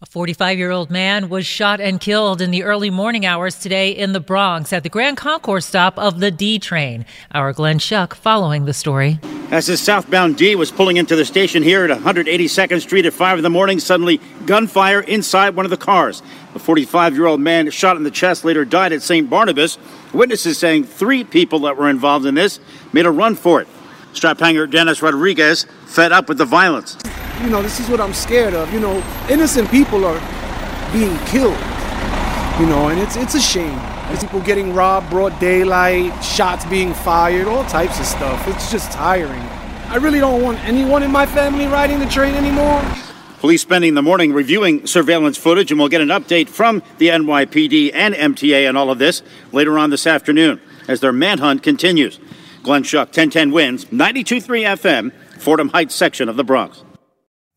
A 45 year old man was shot and killed in the early morning hours today in the Bronx at the Grand Concourse stop of the D train. Our Glenn Schuck following the story. As the southbound D was pulling into the station here at 182nd Street at 5 in the morning, suddenly gunfire inside one of the cars. A 45 year old man shot in the chest later died at St. Barnabas. Witnesses saying three people that were involved in this made a run for it. Strap hanger Dennis Rodriguez fed up with the violence you know, this is what I'm scared of. You know, innocent people are being killed. You know, and it's it's a shame. There's people getting robbed, broad daylight, shots being fired, all types of stuff. It's just tiring. I really don't want anyone in my family riding the train anymore. Police spending the morning reviewing surveillance footage, and we'll get an update from the NYPD and MTA on all of this later on this afternoon as their manhunt continues. Glenn Schuck, 1010 WINS, 92.3 FM, Fordham Heights section of the Bronx.